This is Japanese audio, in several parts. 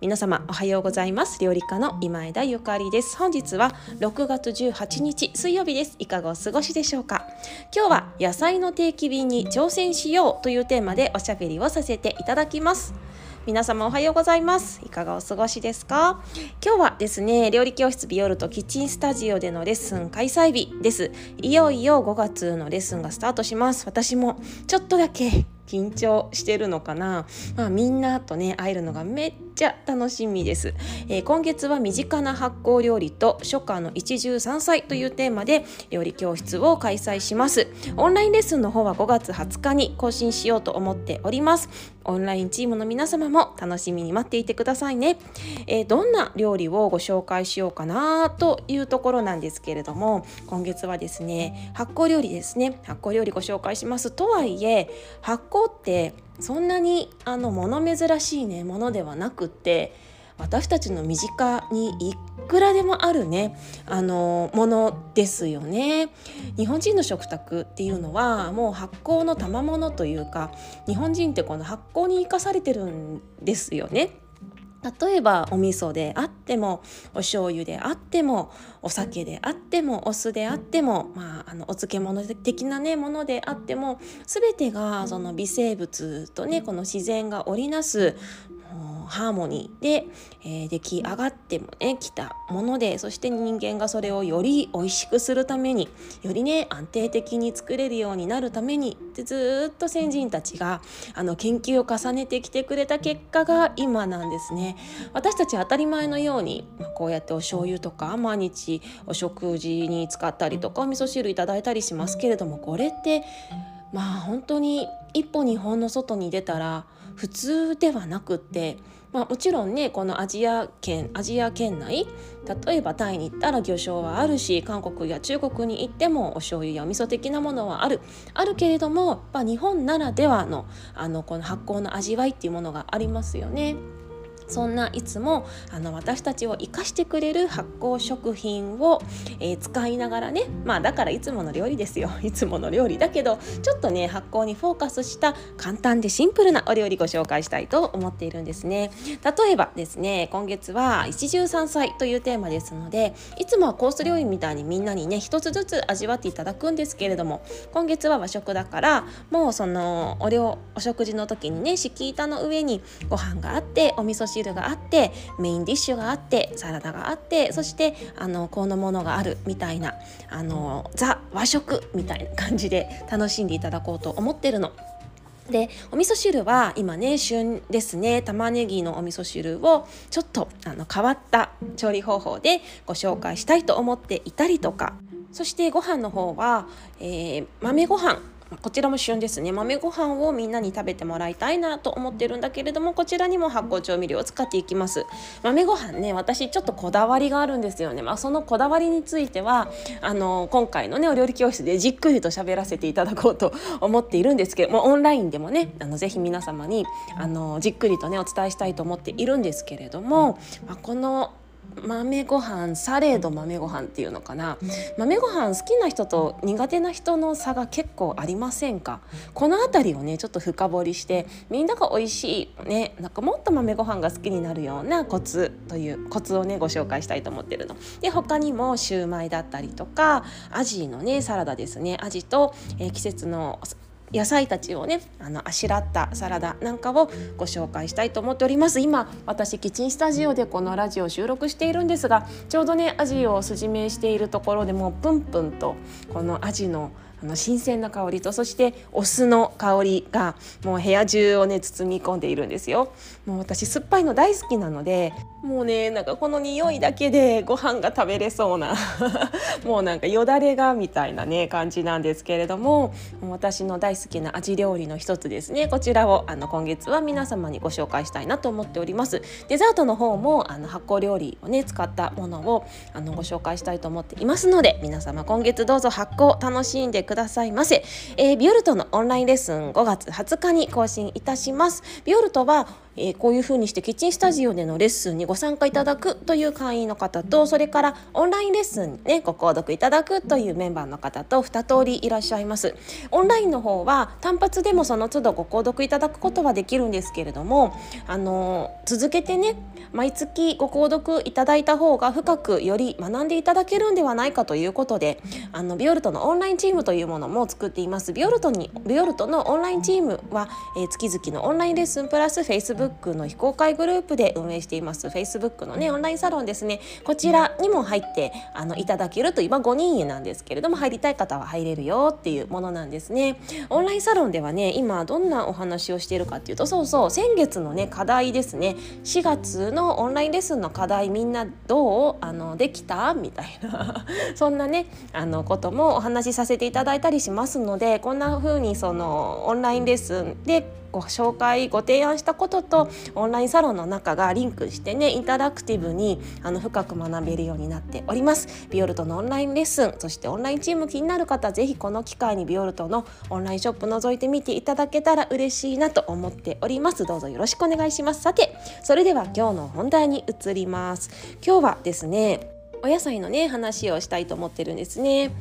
皆様おはようございます。料理家の今枝ゆかりです。本日は6月18日水曜日です。いかがお過ごしでしょうか？今日は野菜の定期便に挑戦しようというテーマでおしゃべりをさせていただきます。皆様おはようございます。いかがお過ごしですか？今日はですね料理教室ビオルトキッチンスタジオでのレッスン開催日です。いよいよ5月のレッスンがスタートします。私もちょっとだけ緊張してるのかな、まあ、みんなとね会えるのがめっちゃ楽しみです、えー、今月は身近な発酵料理と初夏の一汁三菜というテーマで料理教室を開催します。オンラインレッスンの方は5月20日に更新しようと思っております。オンラインチームの皆様も楽しみに待っていてくださいね、えー、どんな料理をご紹介しようかなというところなんですけれども今月はですね発酵料理ですね。発酵料理ご紹介します。とはいえ発酵ってそんなにあの物珍しいねものではなくって私たちの身近にいくらでもあるねあのものですよね。日本人の食卓っていうのはもう発酵の賜物というか日本人ってこの発酵に生かされてるんですよね。例えばお味噌であってもお醤油であってもお酒であってもお酢であっても、まあ、あのお漬物的な、ね、ものであっても全てがその微生物とねこの自然が織りなすハーモニーで、えー、出来上がってもねきたものでそして人間がそれをより美味しくするためによりね安定的に作れるようになるためにでずっと先人たちがあの研究を重ねてきてくれた結果が今なんですね。私たち当たり前のようにこうやってお醤油とか毎日お食事に使ったりとかお味噌汁いただいたりしますけれどもこれってまあ本当に一歩日本の外に出たら普通ではなくって、まあ、もちろんねこのアジア圏アジア圏内例えばタイに行ったら魚醤はあるし韓国や中国に行ってもお醤油やお味噌的なものはあるあるけれども、まあ、日本ならではのあのこの発酵の味わいっていうものがありますよね。そんないつもあの私たちを生かしてくれる発酵食品を、えー、使いながらねまあだからいつもの料理ですよ。いつもの料理だけどちょっとね発酵にフォーカスした簡単でシンプルなお料理ご紹介したいと思っているんですね。例えばですね今月は一汁三菜というテーマですのでいつもはコース料理みたいにみんなにね一つずつ味わっていただくんですけれども今月は和食だからもうそのお料お食事の時にね敷板の上にご飯があってお味噌汁があってメインディッシュがあってサラダがあってそしてあのこのものがあるみたいなあのザ和食みたいな感じで楽しんでいただこうと思ってるの。でお味噌汁は今ね旬ですね玉ねぎのお味噌汁をちょっとあの変わった調理方法でご紹介したいと思っていたりとかそしてご飯の方は、えー、豆ご飯こちらも旬ですね。豆ご飯をみんなに食べてもらいたいなと思ってるんだけれどもこちらにも発酵調味料を使っていきます。豆ご飯ね私ちょっとこだわりがあるんですよね。まあ、そのこだわりについてはあの今回のねお料理教室でじっくりと喋らせていただこうと思っているんですけどもオンラインでもねあのぜひ皆様にあのじっくりとねお伝えしたいと思っているんですけれども、まあ、この豆ご飯サレード豆ご飯っていうのかな。豆ご飯好きな人と苦手な人の差が結構ありませんか？この辺りをねちょっと深掘りしてみんなが美味しいねなんかもっと豆ご飯が好きになるようなコツというコツをねご紹介したいと思ってるの。で他にもシューマイだったりとかアジのねサラダですね。アジと、えー、季節の野菜たちをねあのあしらったサラダなんかをご紹介したいと思っております。今私キッチンスタジオでこのラジオを収録しているんですがちょうどねアジを筋目しているところでもうプンプンとこのアジのあの新鮮な香りとそしてお酢の香りがもう部屋中をね包み込んでいるんですよ。もう私酸っぱいの大好きなのでもうねなんかこの匂いだけでご飯が食べれそうな もうなんかよだれがみたいなね感じなんですけれども私の大好きな味料理の一つですね。こちらをあの今月は皆様にご紹介したいなと思っております。デザートの方もあの発酵料理をね使ったものをあのご紹介したいと思っていますので皆様今月どうぞ発酵楽しんでくくださいませ、えー、ビオルトのオンラインレッスン5月20日に更新いたします。ビオルトはえー、こういうふうにしてキッチンスタジオでのレッスンにご参加いただくという会員の方とそれからオンラインレッスンにねご購読いただくというメンバーの方と2通りいらっしゃいます。オンラインの方は単発でもその都度ご購読いただくことはできるんですけれどもあの続けてね毎月ご購読いただいた方が深くより学んでいただけるんではないかということであのビオルトのオンラインチームというものも作っています。ビオルトにビオルトのオンラインチームは、えー、月々のオンラインレッスンプラス Facebook の非公開グループで運営しています。Facebook のねオンラインサロンですね。こちらにも入ってあのいただけると今5人なんですけれども入りたい方は入れるよっていうものなんですね。オンラインサロンではね今どんなお話をしているかっていうとそうそう先月のね課題ですね。4月ののオンラインレッスンの課題みんなどう？あのできた？みたいな。そんなねあのこともお話しさせていただいたりしますのでこんな風にそのオンラインレッスンでご紹介ご提案したこととオンラインサロンの中がリンクしてねインタラクティブにあの深く学べるようになっております。ビオルトのオンラインレッスンそしてオンラインチーム気になる方ぜひこの機会にビオルトのオンラインショップ覗いてみていただけたら嬉しいなと思っております。どうぞよろしくお願いします。さてそれでは今日の本題に移ります。今日はですねお野菜のね話をしたいと思ってるんですね。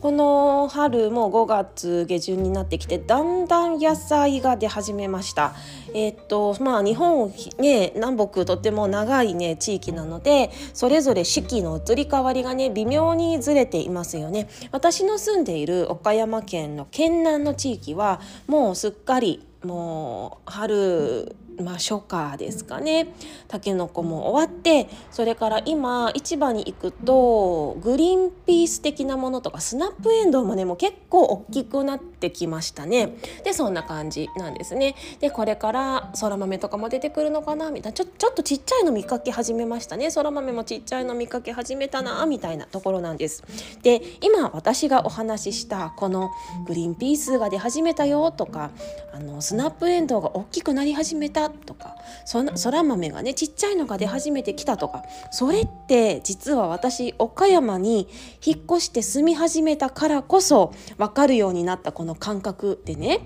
この春も5月下旬になってきてだんだん野菜が出始めました。えー、っとまあ日本ね南北とても長いね地域なのでそれぞれ四季の移り変わりがね微妙にずれていますよね。私の住んでいる岡山県の県南の地域はもうすっかりもう春まあ、初夏ですかね。たけのこも終わってそれから今市場に行くとグリーンピース的なものとかスナップエンドウもねもう結構大きくなってきましたね。でそんな感じなんですね。でこれからそら豆とかも出てくるのかな？みたいな。ちょちょっとちっちゃいの見かけ始めましたね。そら豆もちっちゃいの見かけ始めたなみたいなところなんです。で今私がお話ししたこのグリーンピースが出始めたよとかあのスナップエンドウが大きくなり始めたとかそら豆がねちっちゃいのが出始めてきたとかそれって実は私岡山に引っ越して住み始めたからこそ分かるようになったこのの感覚でね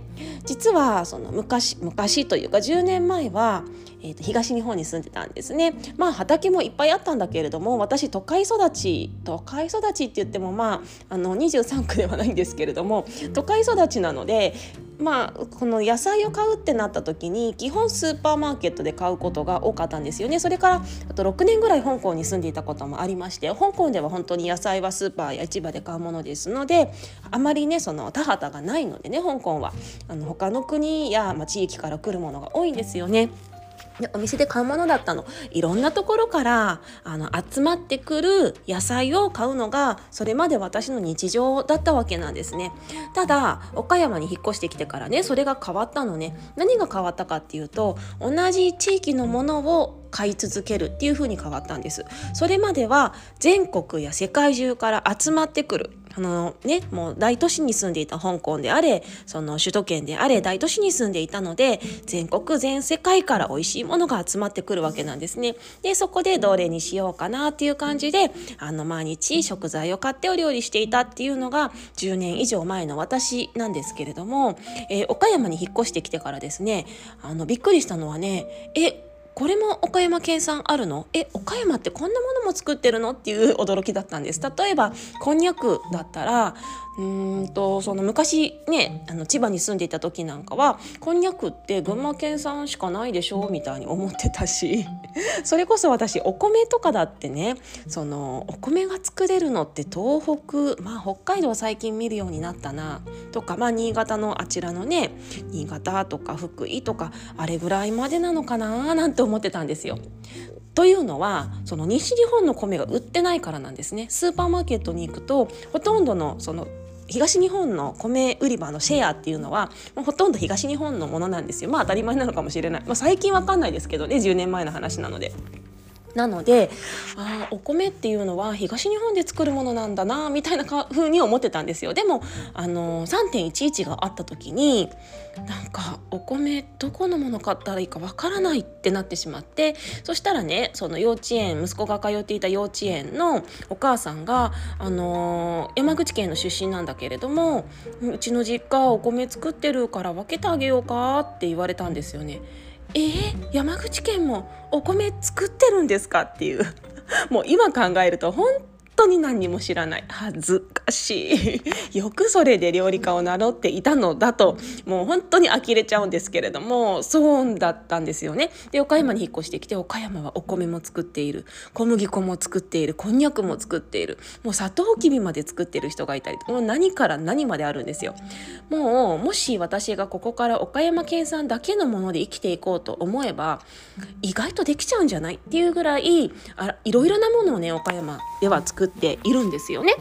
実はその昔昔というか10年前は、えー、と東日本に住んでたんですね。まあ畑もいっぱいあったんだけれども私都会育ち都会育ちって言ってもまああの23区ではないんですけれども都会育ちなのでまあ、この野菜を買うってなった時に基本スーパーマーケットで買うことが多かったんですよね。それからあと6年ぐらい香港に住んでいたこともありまして香港では本当に野菜はスーパーや市場で買うものですのであまりねその田畑がないのでね香港はあの他の国や、まあ、地域から来るものが多いんですよね。でお店で買うものだったの。いろんなところからあの集まってくる野菜を買うのがそれまで私の日常だったわけなんですね。ただ岡山に引っ越してきてからねそれが変わったのね。何が変わったかっていうと同じ地域のものを買い続けるっていう風に変わったんです。それまでは全国や世界中から集まってくるあのねもう大都市に住んでいた香港であれその首都圏であれ大都市に住んでいたので全国全世界から美味しいものが集まってくるわけなんですね。でそこでどれにしようかなっていう感じであの毎日食材を買ってお料理していたっていうのが10年以上前の私なんですけれども、えー、岡山に引っ越してきてからですねあのびっくりしたのはねえこれも岡山県産あるの？え岡山ってこんなものも作ってるの？っていう驚きだったんです。例えばこんにゃくだったらうんとその昔ねあの千葉に住んでいた時なんかはこんにゃくって群馬県産しかないでしょみたいに思ってたし それこそ私お米とかだってねそのお米が作れるのって東北まあ北海道は最近見るようになったなとかまあ新潟のあちらのね新潟とか福井とかあれぐらいまでなのかななんて思ってたんですよ。というのはその西日本の米が売ってないからなんですねスーパーマーケットに行くとほとんどのその東日本の米売り場のシェアっていうのはもうほとんど東日本のものなんですよまあ当たり前なのかもしれない、まあ、最近わかんないですけどね10年前の話なので。なのであお米っていうのは東日本で作るものなんだなみたいな風に思ってたんですよでもあの3.11があった時になんかお米どこのもの買ったらいいかわからないってなってしまってそしたらねその幼稚園息子が通っていた幼稚園のお母さんが、あの山口県の出身なんだけれどもうちの実家お米作ってるから分けてあげようかって言われたんですよね。えー、山口県もお米作ってるんですかっていう。もう今考えると本当に何にも知らない恥ず。かしい。よくそれで料理家を名乗っていたのだともう本当に呆れちゃうんですけれどもそうだったんですよね。で岡山に引っ越してきて岡山はお米も作っている。小麦粉も作っている。こんにゃくも作っている。もう砂糖きびまで作ってる人がいたりもう何から何まであるんですよ。もうもし私がここから岡山県産だけのもので生きていこうと思えば意外とできちゃうんじゃないっていうぐらいあいろいろなものをね岡山では作作っているんですよね。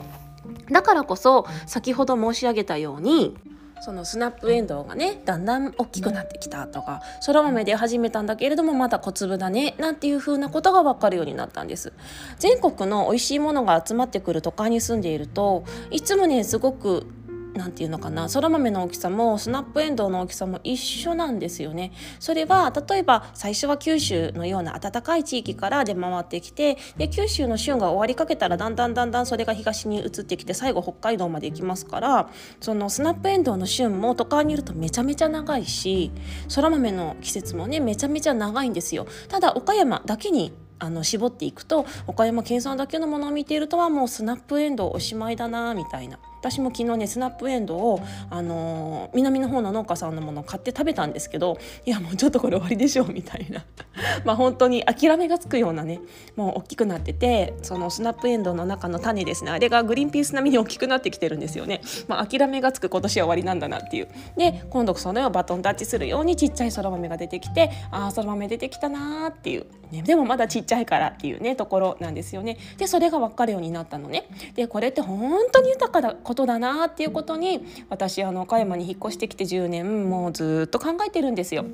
だからこそ先ほど申し上げたようにそのスナップエンドウがねだんだん大きくなってきたとかそら豆で始めたんだけれどもまだ小粒だねなんていう風なことが分かるようになったんです全国の美味しいものが集まってくる都会に住んでいるといつもねすごくなんていうのかなそら豆の大きさもスナップエンドウの大きさも一緒なんですよね。それは例えば最初は九州のような暖かい地域から出回ってきてで九州の旬が終わりかけたらだんだんだんだんそれが東に移ってきて最後北海道まで行きますからそのスナップエンドウの旬も都会にいるとめちゃめちゃ長いしそら豆の季節もねめちゃめちゃ長いんですよ。ただ岡山だけにあの絞っていくと岡山県産だけのものを見ているとはもうスナップエンドウおしまいだなみたいな私も昨日ねスナップエンドウを、あのー、南の方の農家さんのものを買って食べたんですけどいやもうちょっとこれ終わりでしょうみたいな。まあ本当に諦めがつくようなねもう大きくなっててそのスナップエンドウの中の種ですね。あれがグリンピース並みに大きくなってきてるんですよね、まあ、諦めがつく今年は終わりなんだなっていう。で今度それをバトンタッチするようにちっちゃいそら豆が出てきてああそら豆出てきたなーっていう、ね、でもまだちっちゃいからっていうねところなんですよね。でそれが分かるようになったのね。でこれって本当に豊かなことだなっていうことに私あの岡山に引っ越してきて10年もうずっと考えてるんですよ。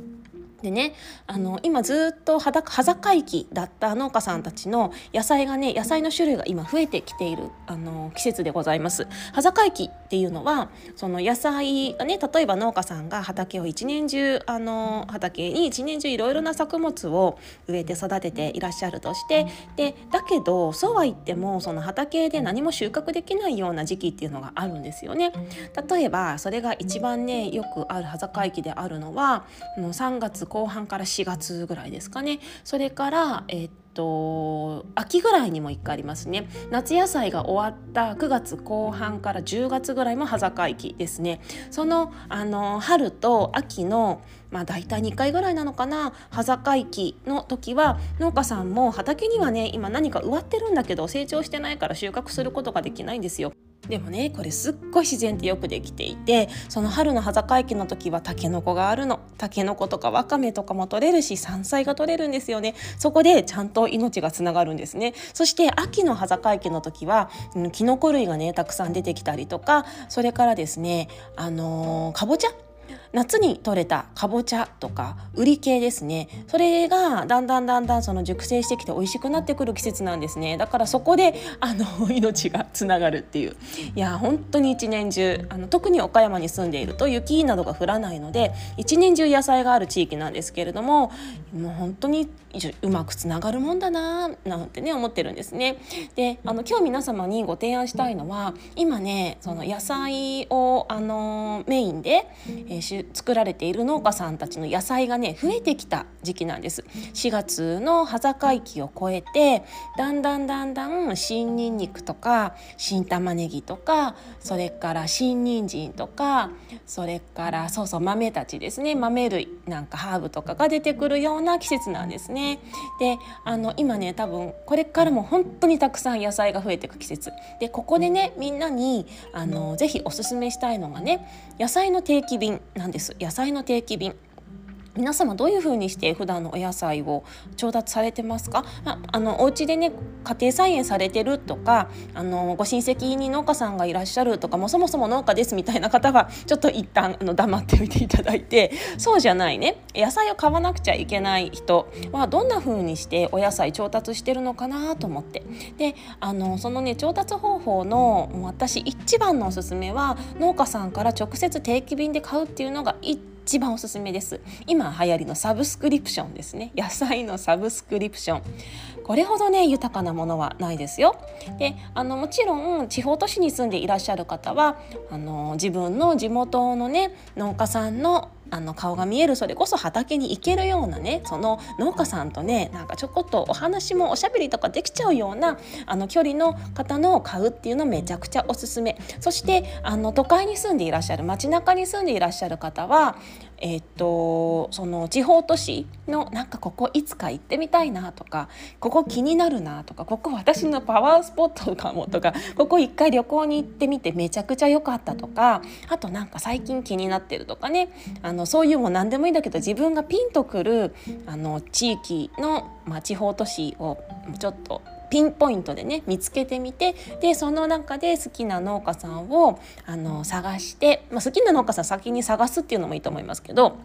でねあの今ずっと端境期だった農家さんたちの野菜がね野菜の種類が今増えてきているあの季節でございます。端境期っていうのはその野菜がね例えば農家さんが畑を一年中あの畑に一年中いろいろな作物を植えて育てていらっしゃるとしてでだけどそうは言ってもその畑で何も収穫できないような時期っていうのがあるんですよね。例えばそれが一番ねよくある端境期であるのは3月後半から4月ぐらいですかね。それからえっと秋ぐらいにも1回ありますね。夏野菜が終わった9月後半から10月ぐらいも端境期ですね。そのあの春と秋のまあ大体2回ぐらいなのかな。端境期の時は農家さんも畑にはね今何か植わってるんだけど成長してないから収穫することができないんですよ。でもねこれすっごい自然ってよくできていてその春の端境期の時はタケノコがあるの。タケノコとかわかめとかも取れるし山菜が取れるんですよね。そこでちゃんと命がつながるんですね。そして秋の端境期の時は、うん、キノコ類がねたくさん出てきたりとかそれからですねあのー、かぼちゃ夏に採れたかぼちゃとか売り系ですね。それがだんだんだんだんその熟成してきて美味しくなってくる季節なんですね。だからそこであの 命がつながるっていう。いや本当に一年中あの特に岡山に住んでいると雪などが降らないので一年中野菜がある地域なんですけれどももう本当にうまくつながるもんだななんてね思ってるんですね。であの今日皆様にご提案したいのは今ねその野菜をあのメインで、えー、作られている農家さんたちの野菜がね増えてきた時期なんです。4月の端境期を超えてだんだんだんだん新ニンニクとか新玉ねぎとかそれから新人参とかそれからそうそう豆たちですね豆類なんかハーブとかが出てくるような季節なんですね。であの今ね多分これからも本当にたくさん野菜が増えていく季節。でここでねみんなにあのぜひおすすめしたいのがね野菜の定期便なんです。野菜の定期便。皆様どういうふうにして普段のお野菜を調達されてますか、まあ、のお家でね家庭菜園されてるとかあのご親戚に農家さんがいらっしゃるとかもうそもそも農家ですみたいな方はちょっと一旦あの黙ってみていただいてそうじゃないね。野菜を買わなくちゃいけない人はどんな風にしてお野菜調達してるのかなと思って。であのそのね調達方法の私一番のおすすめは農家さんから直接定期便で買うっていうのが一一番おすすめです。今流行りのサブスクリプションですね。野菜のサブスクリプション。これほどね豊かなものはないですよ。であのもちろん地方都市に住んでいらっしゃる方はあの自分の地元のね農家さんのあの顔が見えるそれこそ畑に行けるようなねその農家さんとねなんかちょこっとお話もおしゃべりとかできちゃうようなあの距離の方のを買うっていうのめちゃくちゃおすすめ。そしてあの都会に住んでいらっしゃる街中に住んでいらっしゃる方はえ、っとその地方都市のなんかここいつか行ってみたいなとかここ気になるなとかここ私のパワースポットかもとかここ一回旅行に行ってみてめちゃくちゃ良かったとかあとなんか最近気になってるとかね。あのそういうも何でもいいんだけど自分がピンとくるあの地域の、まあ、地方都市をちょっとピンポイントでね見つけてみてでその中で好きな農家さんをあの探して、まあ、好きな農家さん先に探すっていうのもいいと思いますけど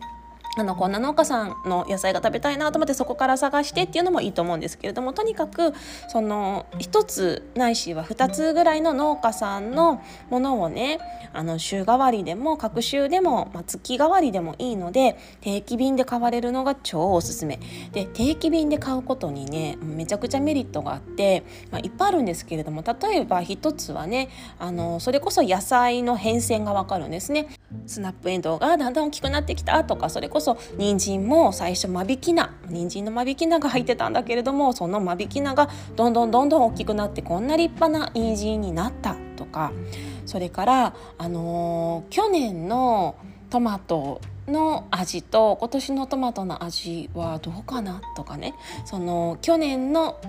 あのこんな農家さんの野菜が食べたいなと思ってそこから探してっていうのもいいと思うんですけれどもとにかくその1つないしは2つぐらいの農家さんのものをねあの週替わりでも各週でも、まあ、月替わりでもいいので定期便で買われるのが超おすすめで定期便で買うことにねめちゃくちゃメリットがあって、まあ、いっぱいあるんですけれども例えば1つはねあのそれこそ野菜の変遷がわかるんですね。スナップエンドウがだんだん大きくなってきたとかそれこそ人参も最初間引き菜人参の間引き菜が入ってたんだけれどもその間引き菜がどんどんどんどん大きくなってこんな立派な人参になったとか。それから、あのー、去年のトマトの味と今年のトマトの味はどうかなとかね。その去年の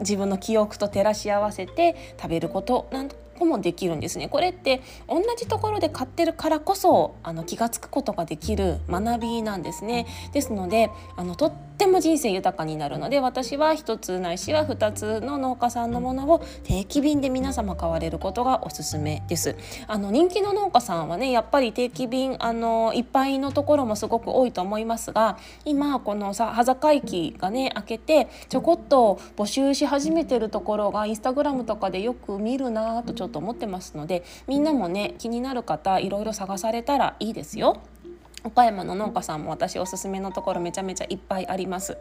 自分の記憶と照らし合わせて食べることなん個もできるんですね。これって同じところで買ってるからこそあの気が付くことができる学びなんですね。ですのであのとっても人生豊かになるので私は1つないしは2つの農家さんのものを定期便で皆様買われることがおすすめです。あの人気の農家さんはねやっぱり定期便あのいっぱいのところもすごく多いと思いますが今このさ羽坂駅がね開けてちょこっと募集し始めてるところがインスタグラムとかでよく見るなとちょっと思ってますのでみんなもね気になる方いろいろ探されたらいいですよ。岡山の農家さんも私おすすめのところめちゃめちゃいっぱいあります。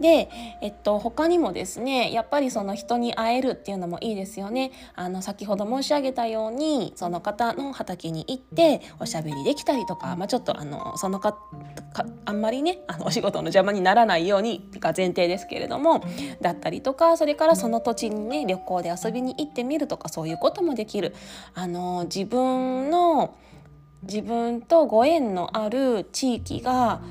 で、えっと、他にもですねやっぱりその人に会えるっていうのもいいですよね。あの先ほど申し上げたようにその方の畑に行っておしゃべりできたりとか、まあ、ちょっとあのそのかあんまりねあのお仕事の邪魔にならないようにが前提ですけれどもだったりとかそれからその土地にね旅行で遊びに行ってみるとかそういうこともできる。あの自分の自分とご縁のある地域が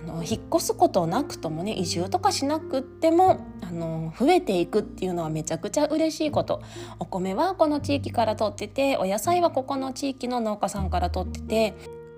あの引っ越すことなくともね移住とかしなくってもあの増えていくっていうのはめちゃくちゃ嬉しいことお米はこの地域から取っててお野菜はここの地域の農家さんから取ってて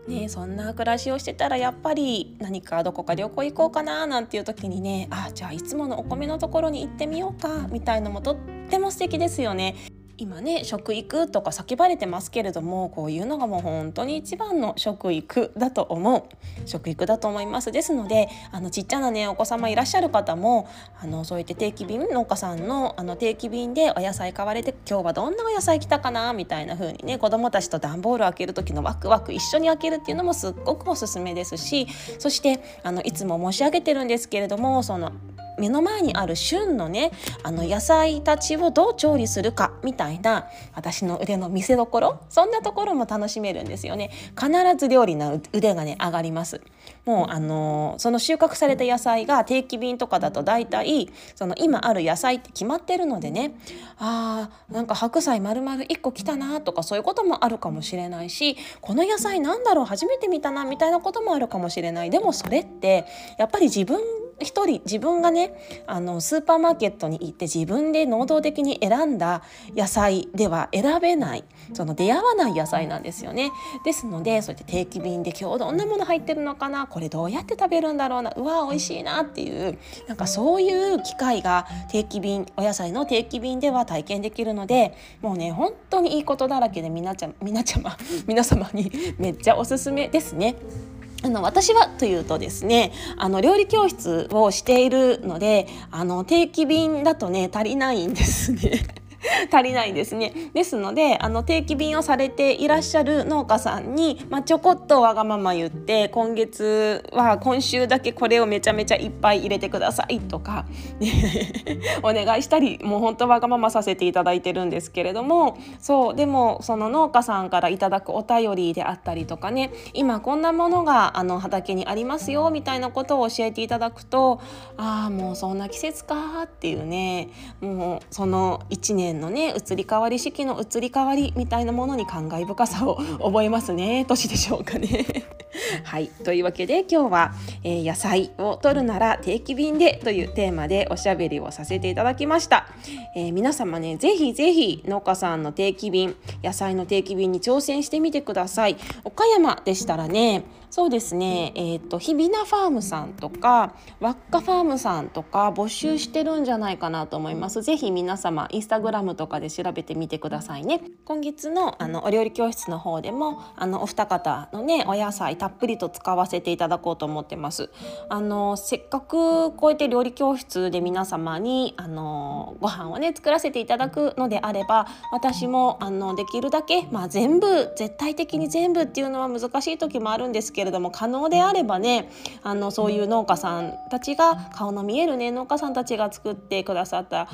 ね、そんな暮らしをしてたらやっぱり何かどこか旅行行こうかななんていう時にねあじゃあいつものお米のところに行ってみようかみたいのもとっても素敵ですよね。今ね食育とか叫ばれてますけれどもこういうのがもう本当に一番の食育だと思う。食育だと思います。ですのであのちっちゃなねお子様いらっしゃる方もあのそうやって定期便農家さんのあの定期便でお野菜買われて今日はどんなお野菜来たかなみたいな風にね子どもたちと段ボール開ける時のワクワク一緒に開けるっていうのもすっごくおすすめですしそしてあのいつも申し上げてるんですけれどもその目の前にある旬のねあの野菜たちをどう調理するかみたいな私の腕の見せどころそんなところも楽しめるんですよね。必ず料理の腕がね上がります。もうあのその収穫された野菜が定期便とかだと大体その今ある野菜って決まってるのでねあーなんか白菜丸々1個来たなとかそういうこともあるかもしれないしこの野菜なんだろう初めて見たなみたいなこともあるかもしれない。でもそれってやっぱり自分一人自分がねあのスーパーマーケットに行って自分で能動的に選んだ野菜では選べないその出会わない野菜なんですよね。ですのでそうやって定期便で今日どんなもの入ってるのかなこれどうやって食べるんだろうなうわ美味しいなっていうなんかそういう機会が定期便お野菜の定期便では体験できるのでもうね本当にいいことだらけでみなちゃ皆ちゃま皆様にめっちゃおすすめですね。あの私はというとですねあの料理教室をしているのであの定期便だとね足りないんですね。足りないですね。ですのであの定期便をされていらっしゃる農家さんに、まあ、ちょこっとわがまま言って今月は今週だけこれをめちゃめちゃいっぱい入れてくださいとか、お願いしたりもう本当わがままさせていただいてるんですけれどもそうでもその農家さんからいただくお便りであったりとかね今こんなものがあの畑にありますよみたいなことを教えていただくとああもうそんな季節かっていうねもうその1年のね移り変わり四季の移り変わりみたいなものに感慨深さを覚えますね。年でしょうかね。はい。というわけで今日は、えー、野菜を取るなら定期便でというテーマでおしゃべりをさせていただきました、えー、皆様ねぜひぜひ農家さんの定期便野菜の定期便に挑戦してみてください。岡山でしたらねそうですね、えーと、日比名ファームさんとか輪っかファームさんとか募集してるんじゃないかなと思います。ぜひ皆様インスタグラムとかで調べてみてくださいね。今月のあのお料理教室の方でもあのお二方のねお野菜たっぷりと使わせていただこうと思ってます。あのせっかくこうやって料理教室で皆様にあのご飯をね作らせていただくのであれば私もあのできるだけまあ全部絶対的に全部っていうのは難しい時もあるんですけれども可能であればねあのそういう農家さんたちが顔の見えるね農家さんたちが作ってくださった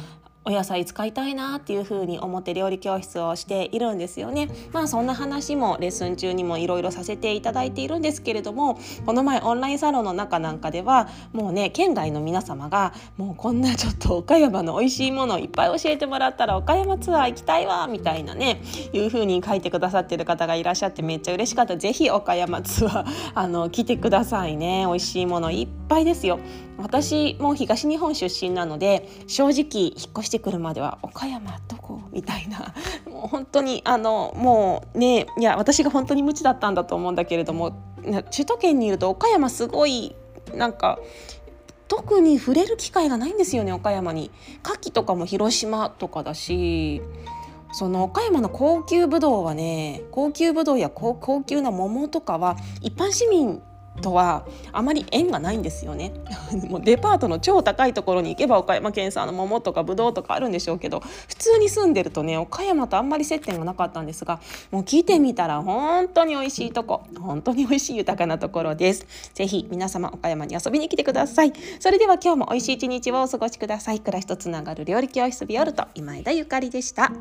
お野菜使いたいなっていう風に思って料理教室をしているんですよね。まあそんな話もレッスン中にもいろいろさせていただいているんですけれどもこの前オンラインサロンの中なんかではもうね県外の皆様がもうこんなちょっと岡山の美味しいものをいっぱい教えてもらったら岡山ツアー行きたいわみたいなねいう風に書いてくださってる方がいらっしゃってめっちゃ嬉しかった是非岡山ツアーあの来てくださいね美味しいものいっぱいですよ。私も東日本出身なので正直引っ越してくるまでは岡山どこ？みたいな もう本当にあのもうねいや私が本当に無知だったんだと思うんだけれども首都圏にいると岡山すごいなんか特に触れる機会がないんですよね岡山に。牡蠣とかも広島とかだしその岡山の高級ぶどうはね高級ぶどうや高級な桃とかは一般市民とはあまり縁がないんですよね。もうデパートの超高いところに行けば岡山県産の桃とかぶどうとかあるんでしょうけど普通に住んでるとね岡山とあんまり接点がなかったんですがもう来てみたら本当に美味しいとこ本当に美味しい豊かなところです。ぜひ皆様岡山に遊びに来てください。それでは今日も美味しい一日をお過ごしください。暮らしとつながる料理教室ビオルト今枝ゆかりでした。